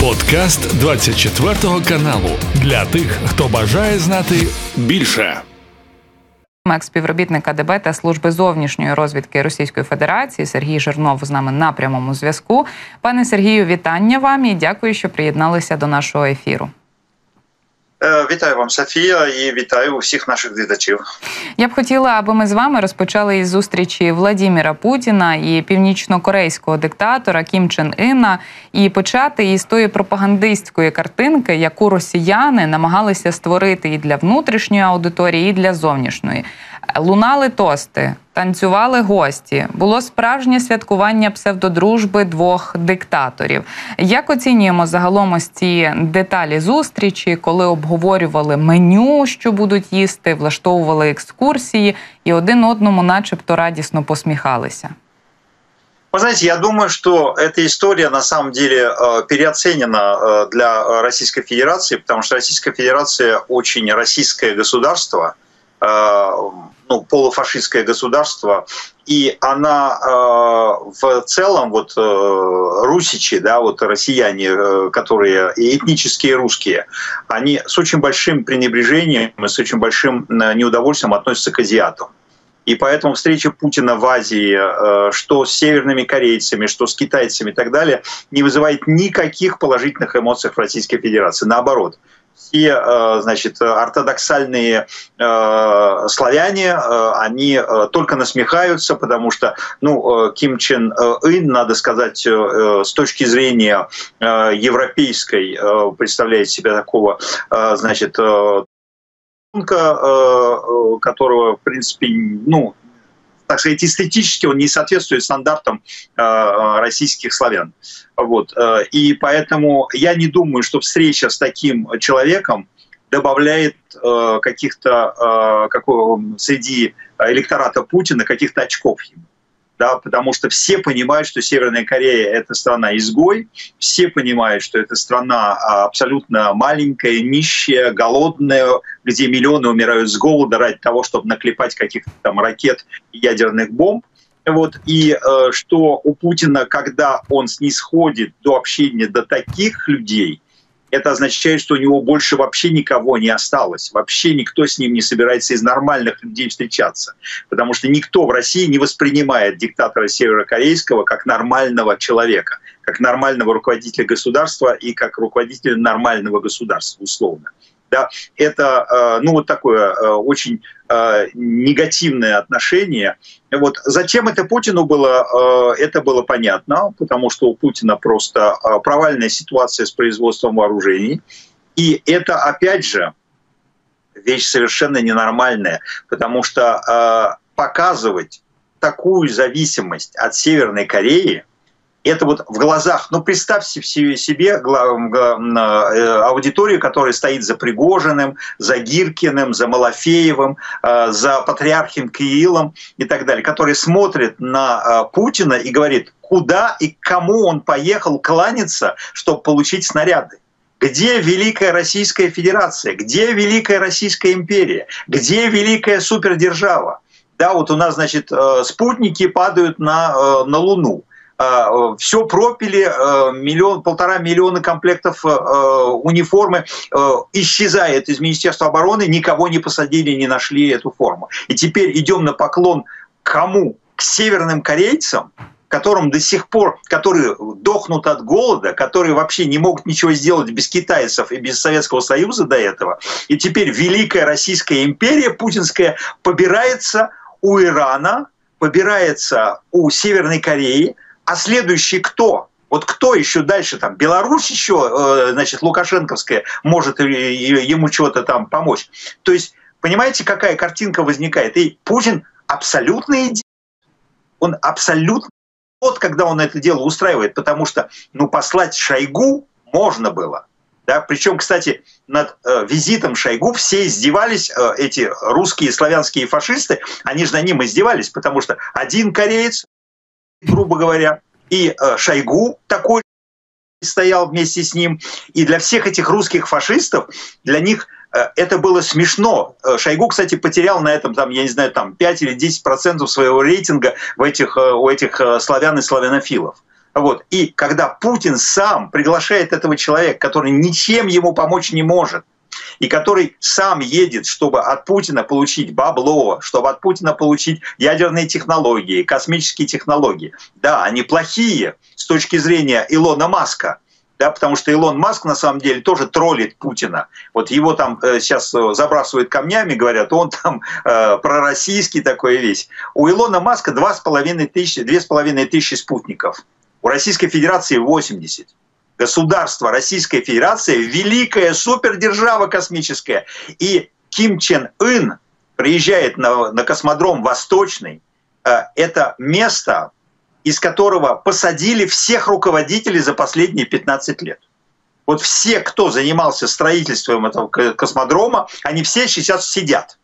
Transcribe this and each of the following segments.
Подкаст 24 каналу для тих, хто бажає знати більше. Екс співробітника ДБ та служби зовнішньої розвідки Російської Федерації Сергій Жирнов з нами на прямому зв'язку. Пане Сергію, вітання вам і дякую, що приєдналися до нашого ефіру. Е, вітаю вам, Софія, і вітаю усіх наших глядачів. Я б хотіла, аби ми з вами розпочали із зустрічі Владіміра Путіна і північно-корейського диктатора Кім Чен Іна і почати із тої пропагандистської картинки, яку росіяни намагалися створити і для внутрішньої аудиторії, і для зовнішньої. Лунали тости, танцювали гості. Було справжнє святкування псевдодружби двох диктаторів. Як оцінюємо загалом ось ці деталі зустрічі, коли обговорювали меню, що будуть їсти, влаштовували екскурсії, і один одному, начебто, радісно посміхалися. Вы знаете, я думаю, что эта история на самом деле э, переоценена э, для Российской Федерации, потому что Российская Федерация очень российское государство, э, ну, полуфашистское государство, и она э, в целом, вот э, русичи, да, вот россияне, э, которые и этнические русские, они с очень большим пренебрежением и с очень большим э, неудовольствием относятся к азиатам. И поэтому встреча Путина в Азии, э, что с северными корейцами, что с китайцами и так далее, не вызывает никаких положительных эмоций в Российской Федерации. Наоборот, все, э, значит, ортодоксальные э, славяне, э, они только насмехаются, потому что, ну, Ким Чен Ын, надо сказать, с точки зрения европейской, представляет себя такого, значит, которого, в принципе, ну, так сказать, эстетически он не соответствует стандартам э, российских славян. Вот. Э, и поэтому я не думаю, что встреча с таким человеком добавляет э, каких-то какого, среди электората Путина каких-то очков ему да, потому что все понимают, что Северная Корея — это страна-изгой, все понимают, что это страна а, абсолютно маленькая, нищая, голодная, где миллионы умирают с голода ради того, чтобы наклепать каких-то там ракет и ядерных бомб. Вот, и э, что у Путина, когда он снисходит до общения до таких людей — это означает, что у него больше вообще никого не осталось. Вообще никто с ним не собирается из нормальных людей встречаться. Потому что никто в России не воспринимает диктатора северокорейского как нормального человека, как нормального руководителя государства и как руководителя нормального государства, условно да, это э, ну, вот такое э, очень э, негативное отношение. Вот. Зачем это Путину было, это было понятно, потому что у Путина просто провальная ситуация с производством вооружений. И это, опять же, вещь совершенно ненормальная, потому что показывать такую зависимость от Северной Кореи – это вот в глазах, ну представьте себе э, аудиторию, которая стоит за Пригожиным, за Гиркиным, за Малафеевым, э, за патриархом Киилом и так далее, который смотрит на э, Путина и говорит, куда и кому он поехал кланяться, чтобы получить снаряды. Где Великая Российская Федерация? Где Великая Российская империя? Где Великая супердержава? Да, вот у нас, значит, спутники падают на, на Луну все пропили, а, миллион, полтора миллиона комплектов а, униформы исчезает из Министерства обороны, никого не посадили, не нашли эту форму. И теперь идем на поклон кому? К северным корейцам, которым до сих пор, которые дохнут от голода, которые вообще не могут ничего сделать без китайцев и без Советского Союза до этого. И теперь Великая Российская империя путинская побирается у Ирана, побирается у Северной Кореи, а следующий кто? Вот кто еще дальше там? Беларусь еще, э, значит, Лукашенковская может ему чего-то там помочь. То есть, понимаете, какая картинка возникает? И Путин абсолютно идея. Он абсолютно вот когда он это дело устраивает, потому что ну, послать Шойгу можно было. Да? Причем, кстати, над э, визитом Шойгу все издевались, э, эти русские славянские фашисты, они же на ним издевались, потому что один кореец, грубо говоря, и э, Шойгу такой стоял вместе с ним. И для всех этих русских фашистов, для них э, это было смешно. Э, Шойгу, кстати, потерял на этом, там, я не знаю, там 5 или 10 процентов своего рейтинга в этих, у этих славян и славянофилов. Вот. И когда Путин сам приглашает этого человека, который ничем ему помочь не может, и который сам едет, чтобы от Путина получить бабло, чтобы от Путина получить ядерные технологии, космические технологии. Да, они плохие с точки зрения Илона Маска, да, потому что Илон Маск на самом деле тоже троллит Путина. Вот его там э, сейчас э, забрасывают камнями, говорят, он там э, пророссийский такой весь. У Илона Маска 2,5 тысячи, 2,5 тысячи спутников. У Российской Федерации 80 государство Российская Федерация, великая супердержава космическая. И Ким Чен Ын приезжает на, на космодром Восточный. Э, это место, из которого посадили всех руководителей за последние 15 лет. Вот все, кто занимался строительством этого космодрома, они все сейчас сидят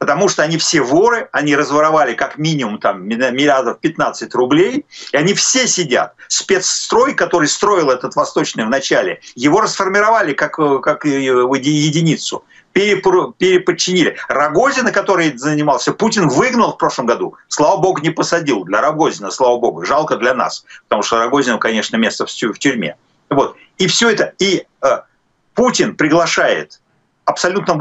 потому что они все воры, они разворовали как минимум там миллиардов 15 рублей, и они все сидят. Спецстрой, который строил этот Восточный в начале, его расформировали как, как единицу переподчинили. Рогозина, который занимался, Путин выгнал в прошлом году. Слава богу, не посадил. Для Рогозина, слава богу. Жалко для нас. Потому что Рогозину, конечно, место в тюрьме. Вот. И все это. И э, Путин приглашает абсолютно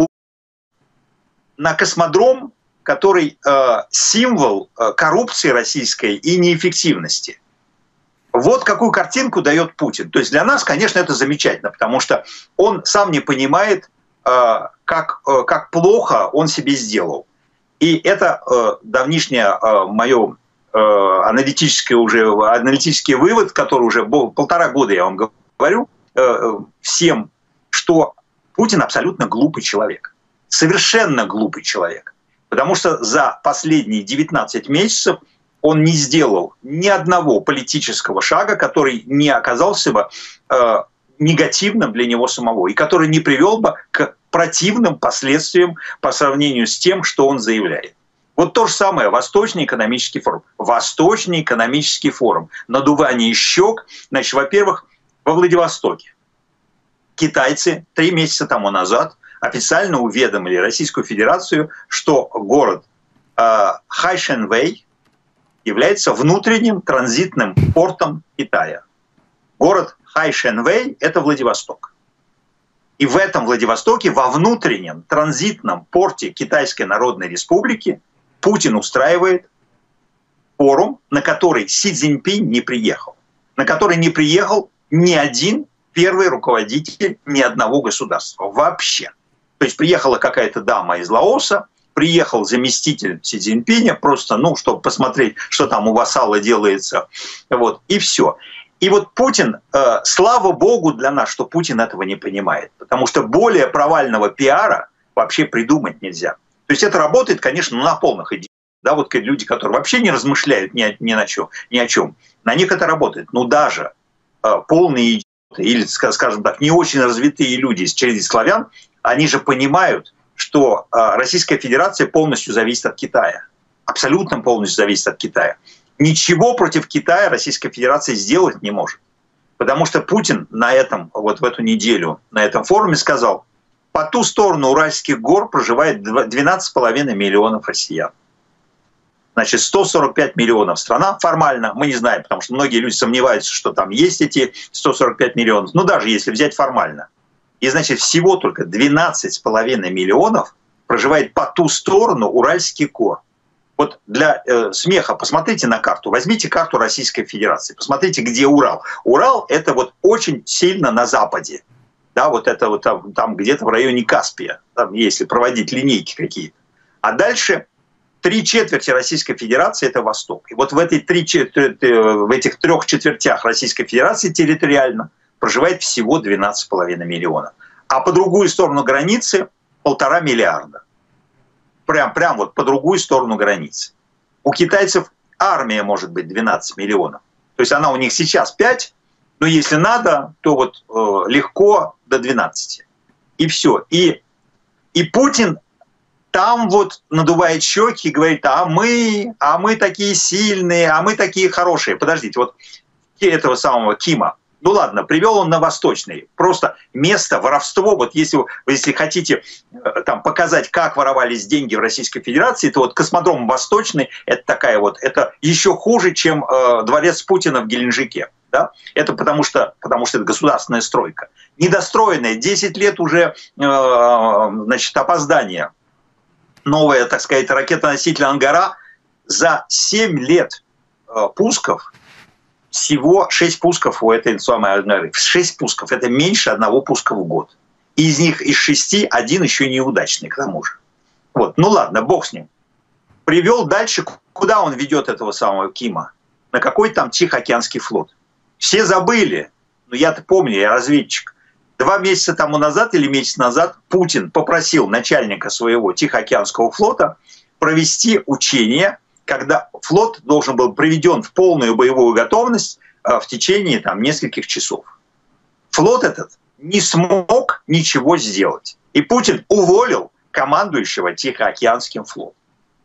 на космодром, который э, символ э, коррупции российской и неэффективности. Вот какую картинку дает Путин. То есть для нас, конечно, это замечательно, потому что он сам не понимает, э, как, э, как плохо он себе сделал. И это э, давнишнее э, мое э, аналитическое уже, аналитический вывод, который уже был, полтора года я вам говорю э, всем, что Путин абсолютно глупый человек совершенно глупый человек. Потому что за последние 19 месяцев он не сделал ни одного политического шага, который не оказался бы э, негативным для него самого и который не привел бы к противным последствиям по сравнению с тем, что он заявляет. Вот то же самое, Восточный экономический форум. Восточный экономический форум. Надувание щек, значит, во-первых, во Владивостоке. Китайцы три месяца тому назад официально уведомили Российскую Федерацию, что город э, Хайшенвей является внутренним транзитным портом Китая. Город Хайшенвей – это Владивосток. И в этом Владивостоке, во внутреннем транзитном порте Китайской Народной Республики, Путин устраивает форум, на который Си Цзиньпинь не приехал. На который не приехал ни один первый руководитель ни одного государства вообще. То есть приехала какая-то дама из Лаоса, приехал заместитель Си Цзиньпиня, просто, ну, чтобы посмотреть, что там у вассала делается, вот, и все. И вот Путин, э, слава богу для нас, что Путин этого не понимает, потому что более провального пиара вообще придумать нельзя. То есть это работает, конечно, на полных идеях. Да, вот люди, которые вообще не размышляют ни, ни, на чем, ни о чем, на них это работает. Но даже э, полные идиоты или, скажем так, не очень развитые люди из череды славян они же понимают, что а, Российская Федерация полностью зависит от Китая. Абсолютно полностью зависит от Китая. Ничего против Китая Российская Федерация сделать не может. Потому что Путин на этом, вот в эту неделю, на этом форуме сказал, по ту сторону Уральских гор проживает 12,5 миллионов россиян. Значит, 145 миллионов страна формально, мы не знаем, потому что многие люди сомневаются, что там есть эти 145 миллионов. Но даже если взять формально – и, значит, всего только 12,5 миллионов проживает по ту сторону Уральский кор. Вот для э, смеха посмотрите на карту, возьмите карту Российской Федерации, посмотрите, где Урал. Урал – это вот очень сильно на западе, да, вот это вот там, там где-то в районе Каспия, там, если проводить линейки какие-то. А дальше три четверти Российской Федерации – это Восток. И вот в, этой три, в этих трех четвертях Российской Федерации территориально проживает всего 12,5 миллионов. А по другую сторону границы полтора миллиарда. Прям, прям вот по другую сторону границы. У китайцев армия может быть 12 миллионов. То есть она у них сейчас 5, но если надо, то вот э, легко до 12. И все. И, и Путин там вот надувает щеки и говорит, а мы, а мы такие сильные, а мы такие хорошие. Подождите, вот этого самого Кима, ну ладно, привел он на Восточный. Просто место, воровство, вот если вы если хотите э, там, показать, как воровались деньги в Российской Федерации, то вот космодром Восточный, это такая вот, это еще хуже, чем э, дворец Путина в Геленджике. Да? Это потому что, потому что это государственная стройка. Недостроенная, 10 лет уже э, значит, опоздания. Новая, так сказать, ракета-носитель «Ангара» за 7 лет э, пусков всего 6 пусков у этой самой «Ангары». 6 пусков – это меньше одного пуска в год. И из них, из шести, один еще неудачный, к тому же. Вот. Ну ладно, бог с ним. Привел дальше, куда он ведет этого самого Кима? На какой там Тихоокеанский флот? Все забыли, но я-то помню, я разведчик. Два месяца тому назад или месяц назад Путин попросил начальника своего Тихоокеанского флота провести учение, когда флот должен был приведен в полную боевую готовность э, в течение там, нескольких часов. Флот этот не смог ничего сделать. И Путин уволил командующего Тихоокеанским флотом.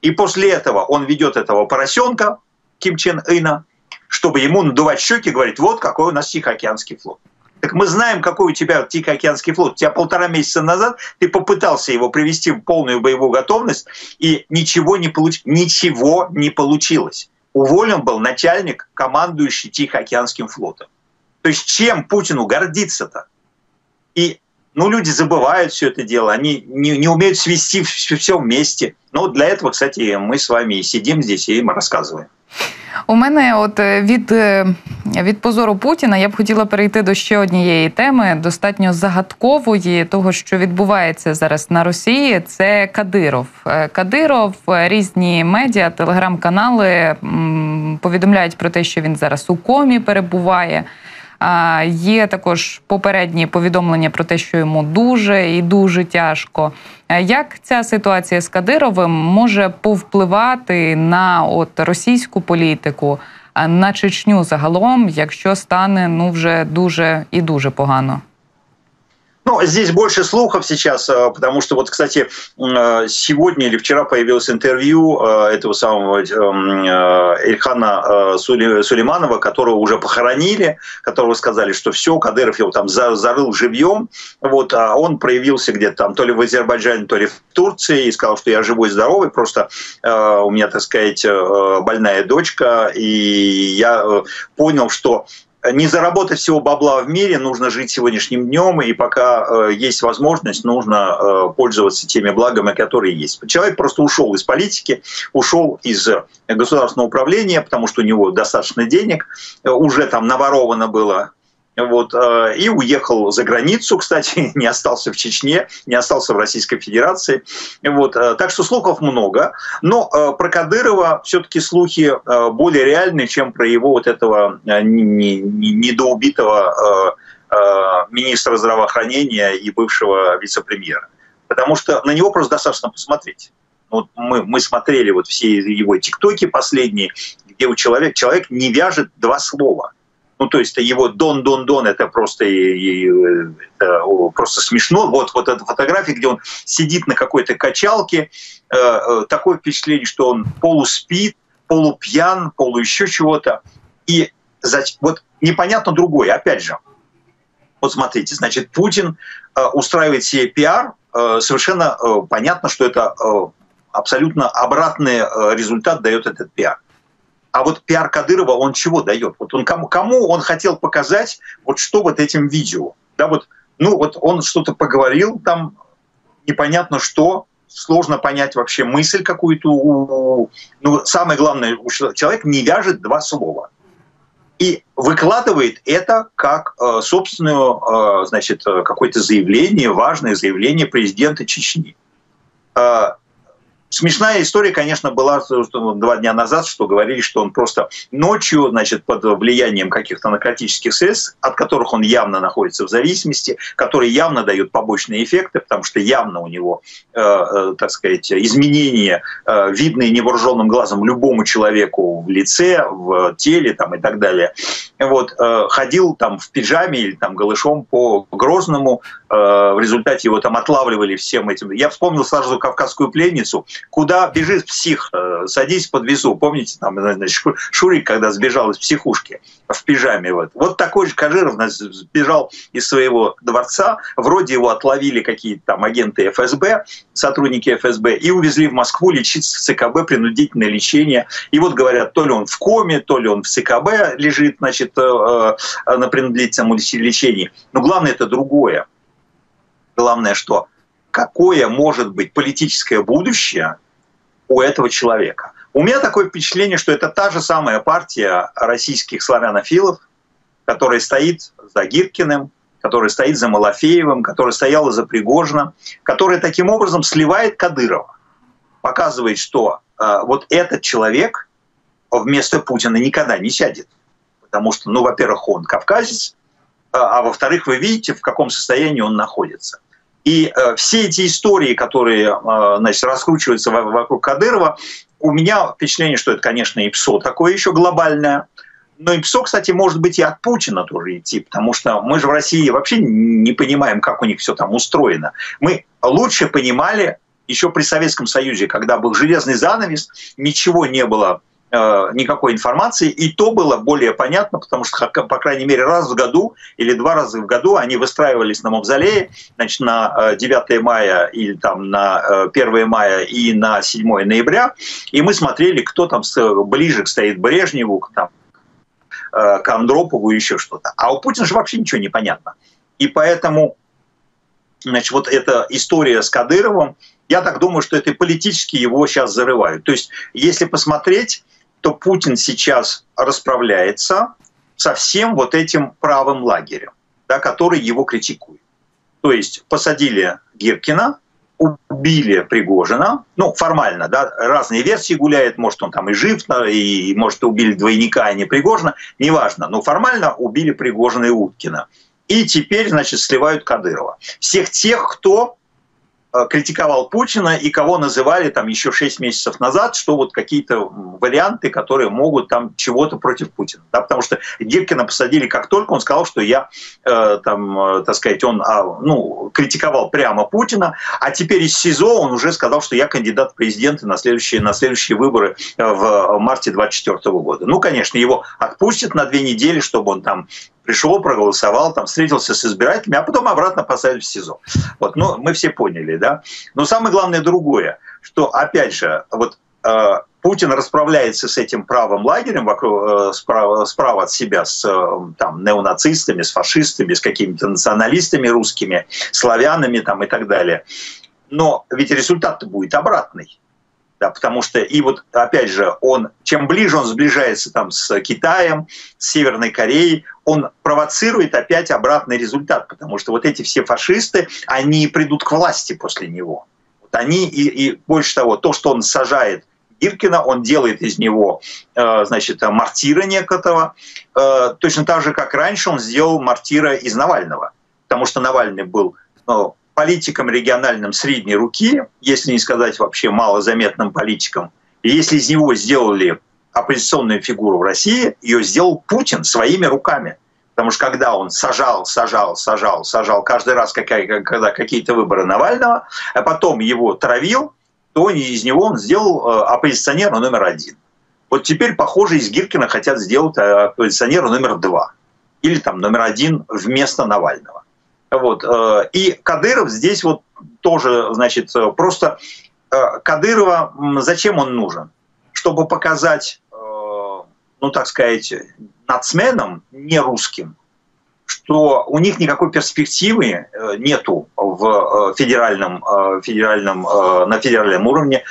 И после этого он ведет этого поросенка Ким Чен Ына, чтобы ему надувать щеки, говорит, вот какой у нас Тихоокеанский флот. Так мы знаем, какой у тебя Тихоокеанский флот. У тебя полтора месяца назад ты попытался его привести в полную боевую готовность, и ничего не, получ... ничего не получилось. Уволен был начальник, командующий Тихоокеанским флотом. То есть чем Путину гордиться-то? И ну, люди забывают все это дело, они не, не умеют свести все, вместе. Но для этого, кстати, мы с вами сидим здесь и им рассказываем. У мене, от е, від е, від позору Путіна, я б хотіла перейти до ще однієї теми, достатньо загадкової, того, що відбувається зараз на Росії. Це Кадиров. Е, Кадиров, різні медіа, телеграм-канали повідомляють про те, що він зараз у комі перебуває. Є також попередні повідомлення про те, що йому дуже і дуже тяжко. Як ця ситуація з Кадировим може повпливати на от російську політику, на Чечню загалом, якщо стане ну вже дуже і дуже погано? Ну, здесь больше слухов сейчас, э, потому что вот, кстати, э, сегодня или вчера появилось интервью э, этого самого Ильхана Сулейманова, которого уже похоронили, которого сказали, что все, Кадыров его там зарыл живьем, вот, а он проявился где-то там то ли в Азербайджане, то ли в Турции и сказал, что я живой, здоровый, просто у меня, так сказать, больная дочка, и я понял, что не заработать всего бабла в мире, нужно жить сегодняшним днем, и пока э, есть возможность, нужно э, пользоваться теми благами, которые есть. Человек просто ушел из политики, ушел из государственного управления, потому что у него достаточно денег, э, уже там наворовано было вот, э, и уехал за границу, кстати, не остался в Чечне, не остался в Российской Федерации. Вот, э, так что слухов много. Но э, про Кадырова все-таки слухи более реальны, чем про его вот этого недоубитого министра здравоохранения и бывшего вице-премьера. Потому что на него просто достаточно посмотреть. Вот мы, мы смотрели вот все его тиктоки последние, где у человека, человек не вяжет два слова – ну, то есть его дон-дон-дон, это просто, это просто смешно. Вот, вот эта фотография, где он сидит на какой-то качалке, э, э, такое впечатление, что он полуспит, полупьян, полу еще чего-то. И вот непонятно другое, опять же. Вот смотрите, значит, Путин э, устраивает себе пиар, совершенно понятно, что это абсолютно обратный результат дает этот пиар. А вот пиар Кадырова, он чего дает? Вот он кому, кому он хотел показать, вот что вот этим видео? Да, вот, ну вот он что-то поговорил там, непонятно что, сложно понять вообще мысль какую-то. Ну, самое главное, человек не вяжет два слова. И выкладывает это как э, собственную, э, значит, э, какое-то заявление, важное заявление президента Чечни. Э, Смешная история, конечно, была два дня назад, что говорили, что он просто ночью, значит, под влиянием каких-то наркотических средств, от которых он явно находится в зависимости, которые явно дают побочные эффекты, потому что явно у него, э, э, так сказать, изменения, э, видные невооруженным глазом любому человеку в лице, в теле там, и так далее. Вот, э, ходил там в пиджаме или там голышом по Грозному, э, в результате его там отлавливали всем этим. Я вспомнил сразу «Кавказскую пленницу», Куда бежит псих? Э, садись, подвезу. Помните, там, значит, Шурик, когда сбежал из психушки в пижаме. Вот, вот такой же Кадыров сбежал из своего дворца. Вроде его отловили какие-то там агенты ФСБ, сотрудники ФСБ, и увезли в Москву лечиться в ЦКБ, принудительное лечение. И вот говорят, то ли он в коме, то ли он в ЦКБ лежит, значит, э, э, на принудительном лечении. Но главное это другое. Главное, что какое может быть политическое будущее у этого человека. У меня такое впечатление, что это та же самая партия российских славянофилов, которая стоит за Гиркиным, которая стоит за Малафеевым, которая стояла за Пригожиным, которая таким образом сливает Кадырова, показывает, что э, вот этот человек вместо Путина никогда не сядет. Потому что, ну, во-первых, он кавказец, а, а во-вторых, вы видите, в каком состоянии он находится. И э, все эти истории, которые э, значит, раскручиваются вокруг Кадырова, у меня впечатление, что это, конечно, и ПСО такое еще глобальное. Но и ПСО, кстати, может быть и от Путина тоже идти, потому что мы же в России вообще не понимаем, как у них все там устроено. Мы лучше понимали еще при Советском Союзе, когда был железный занавес, ничего не было никакой информации, и то было более понятно, потому что, по крайней мере, раз в году или два раза в году они выстраивались на Мавзолее, значит, на 9 э, мая или там на 1 э, мая и на 7 ноября, и мы смотрели, кто там ближе стоит Брежневу, там, к Андропову еще что-то. А у Путина же вообще ничего не понятно. И поэтому значит, вот эта история с Кадыровым, я так думаю, что это политически его сейчас зарывают. То есть, если посмотреть, то Путин сейчас расправляется со всем вот этим правым лагерем, да, который его критикует. То есть посадили Гиркина, убили Пригожина, ну, формально, да, разные версии гуляют, может, он там и жив, и, может, убили двойника, а не Пригожина, неважно, но формально убили Пригожина и Уткина. И теперь, значит, сливают Кадырова. Всех тех, кто критиковал Путина и кого называли там еще 6 месяцев назад, что вот какие-то варианты, которые могут там чего-то против Путина. Да, потому что Гиркина посадили как только он сказал, что я э, там, э, так сказать, он а, ну, критиковал прямо Путина, а теперь из СИЗО он уже сказал, что я кандидат в президенты на следующие, на следующие выборы э, в марте 2024 года. Ну, конечно, его отпустят на две недели, чтобы он там пришел, проголосовал, там встретился с избирателями, а потом обратно посадят в СИЗО. Вот, ну, мы все поняли, да. Но самое главное другое, что, опять же, вот э, Путин расправляется с этим правым лагерем вокруг, э, справа, справа от себя с э, там, неонацистами, с фашистами, с какими-то националистами русскими, славянами там, и так далее. Но ведь результат будет обратный да, потому что и вот опять же он чем ближе он сближается там с Китаем, с Северной Кореей, он провоцирует опять обратный результат, потому что вот эти все фашисты, они придут к власти после него. Вот они и, и больше того, то, что он сажает Гиркина, он делает из него, э, значит, мартира некого, э, точно так же, как раньше он сделал мартира из Навального, потому что Навальный был ну, политикам региональным средней руки, если не сказать вообще малозаметным политикам, если из него сделали оппозиционную фигуру в России, ее сделал Путин своими руками. Потому что когда он сажал, сажал, сажал, сажал каждый раз, когда какие-то выборы Навального, а потом его травил, то из него он сделал э, оппозиционера номер один. Вот теперь, похоже, из Гиркина хотят сделать э, оппозиционера номер два. Или там номер один вместо Навального. Вот. Э, и Кадыров здесь вот тоже, значит, э, просто э, Кадырова, зачем он нужен? Чтобы показать, ну, так сказать, нацменам, не русским, что у них никакой перспективы нету в федеральном, федеральном, на федеральном уровне.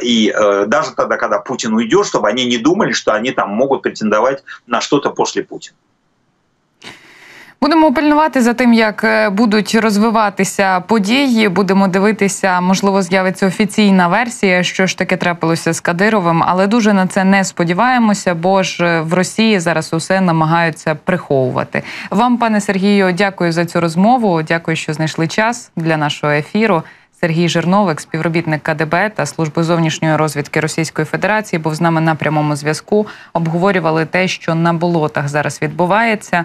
И даже тогда, когда Путин уйдет, чтобы они не думали, что они там могут претендовать на что-то после Путина. Будемо пильнувати за тим, як е, будуть розвиватися події. Будемо дивитися, можливо, з'явиться офіційна версія, що ж таке трапилося з Кадировим, але дуже на це не сподіваємося, бо ж е, в Росії зараз усе намагаються приховувати. Вам, пане Сергію, дякую за цю розмову. Дякую, що знайшли час для нашого ефіру. Сергій Жирновик, співробітник КДБ та служби зовнішньої розвідки Російської Федерації, був з нами на прямому зв'язку. Обговорювали те, що на болотах зараз відбувається.